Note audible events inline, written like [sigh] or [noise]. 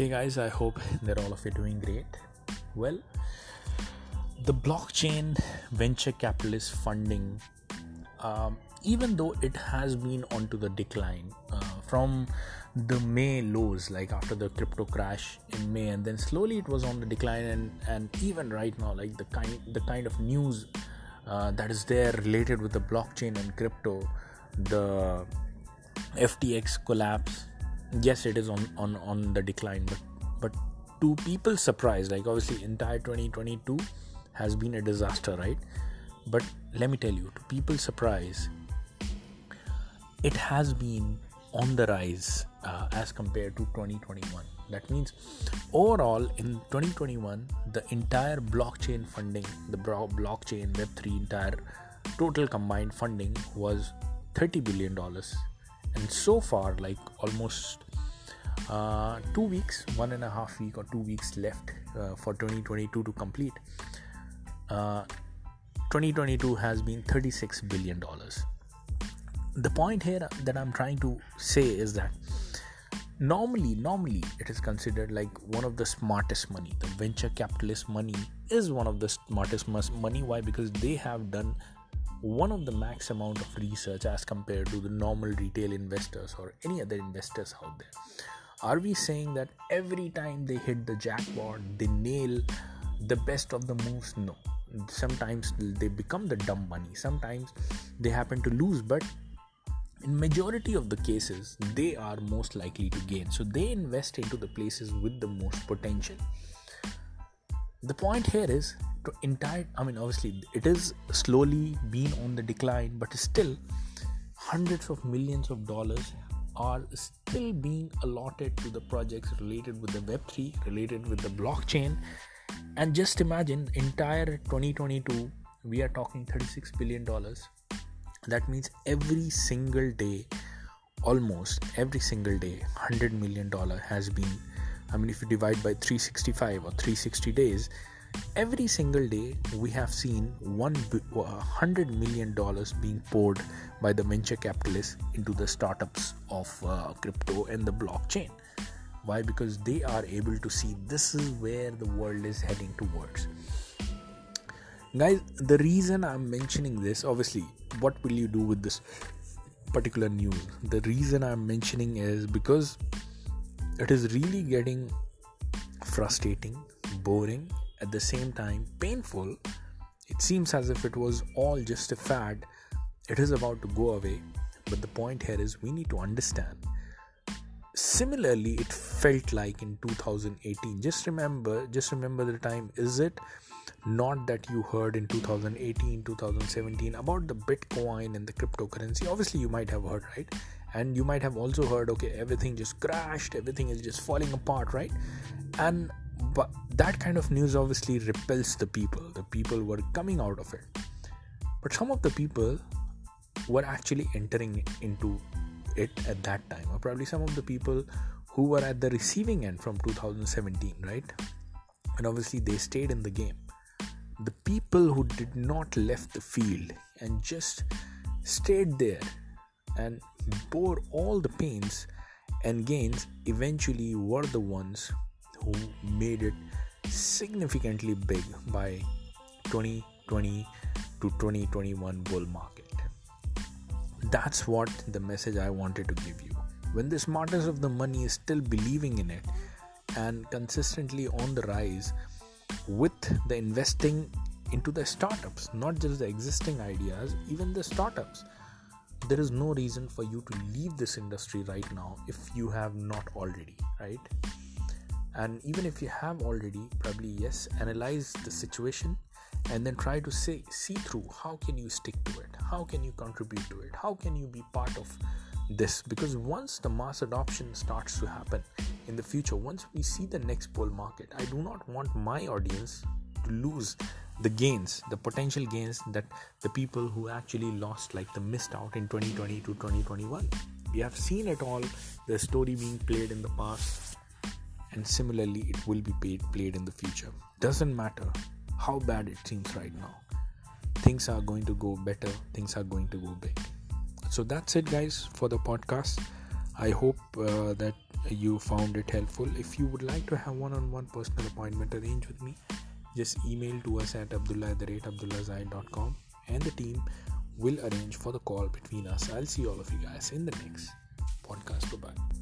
Hey guys, I hope [laughs] that all of you are doing great. Well, the blockchain venture capitalist funding, um, even though it has been onto the decline uh, from the May lows, like after the crypto crash in May, and then slowly it was on the decline, and and even right now, like the kind the kind of news uh, that is there related with the blockchain and crypto, the FTX collapse yes it is on on on the decline but but to people surprised like obviously entire 2022 has been a disaster right? But let me tell you to people surprise it has been on the rise uh, as compared to 2021 that means overall in 2021 the entire blockchain funding the blockchain web3 entire total combined funding was 30 billion dollars and so far like almost uh, two weeks one and a half week or two weeks left uh, for 2022 to complete uh, 2022 has been 36 billion dollars. The point here that i'm trying to say is that normally normally it is considered like one of the smartest money. The venture capitalist money is one of the smartest money. Why? Because they have done one of the max amount of research as compared to the normal retail investors or any other investors out there. Are we saying that every time they hit the jackpot they nail the best of the moves? No. Sometimes they become the dumb money. Sometimes they happen to lose but in majority of the cases they are most likely to gain. So they invest into the places with the most potential the point here is to entire i mean obviously it is slowly been on the decline but still hundreds of millions of dollars are still being allotted to the projects related with the web3 related with the blockchain. And just imagine entire 2022 we are talking 36 billion dollars. That means every single day almost every single day 100 million dollar has been I mean, if you divide by 365 or 360 days, every single day we have seen one hundred million dollars being poured by the venture capitalists into the startups of uh, crypto and the blockchain. Why? Because they are able to see this is where the world is heading towards. Guys, the reason I'm mentioning this, obviously, what will you do with this particular news? The reason I'm mentioning is because it is really getting frustrating, boring, at the same time painful. It seems as if it was all just a fad. It is about to go away. But the point here is we need to understand. Similarly, it felt like in 2018. Just remember, just remember the time. Is it not that you heard in 2018, 2017 about the Bitcoin and the cryptocurrency? Obviously, you might have heard, right? And you might have also heard okay everything just crashed everything is just falling apart right? And but that kind of news obviously repels the people. The people were coming out of it. But some of the people were actually entering into it at that time. Or probably some of the people who were at the receiving end from 2017 right? And obviously they stayed in the game. The people who did not left the field and just stayed there and bore all the pains and gains eventually were the ones who made it significantly big by 2020 to 2021 bull market. That's what the message I wanted to give you. When the smartest of the money is still believing in it and consistently on the rise with the investing into the startups, not just the existing ideas, even the startups there is no reason for you to leave this industry right now if you have not already right? And even if you have already probably yes analyze the situation and then try to say see through how can you stick to it? How can you contribute to it? How can you be part of this? Because once the mass adoption starts to happen in the future once we see the next bull market i do not want my audience to lose the gains the potential gains that the people who actually lost like the missed out in 2020 to 2021 we have seen it all the story being played in the past and similarly it will be paid, played in the future. Doesn't matter how bad it seems right now. Things are going to go better things are going to go big. So that's it guys for the podcast. I hope uh, that you found it helpful. If you would like to have one on one personal appointment arranged with me, just email to us at abdullah abdullahzai.com and the team will arrange for the call between us. I'll see all of you guys in the next podcast. Bye bye.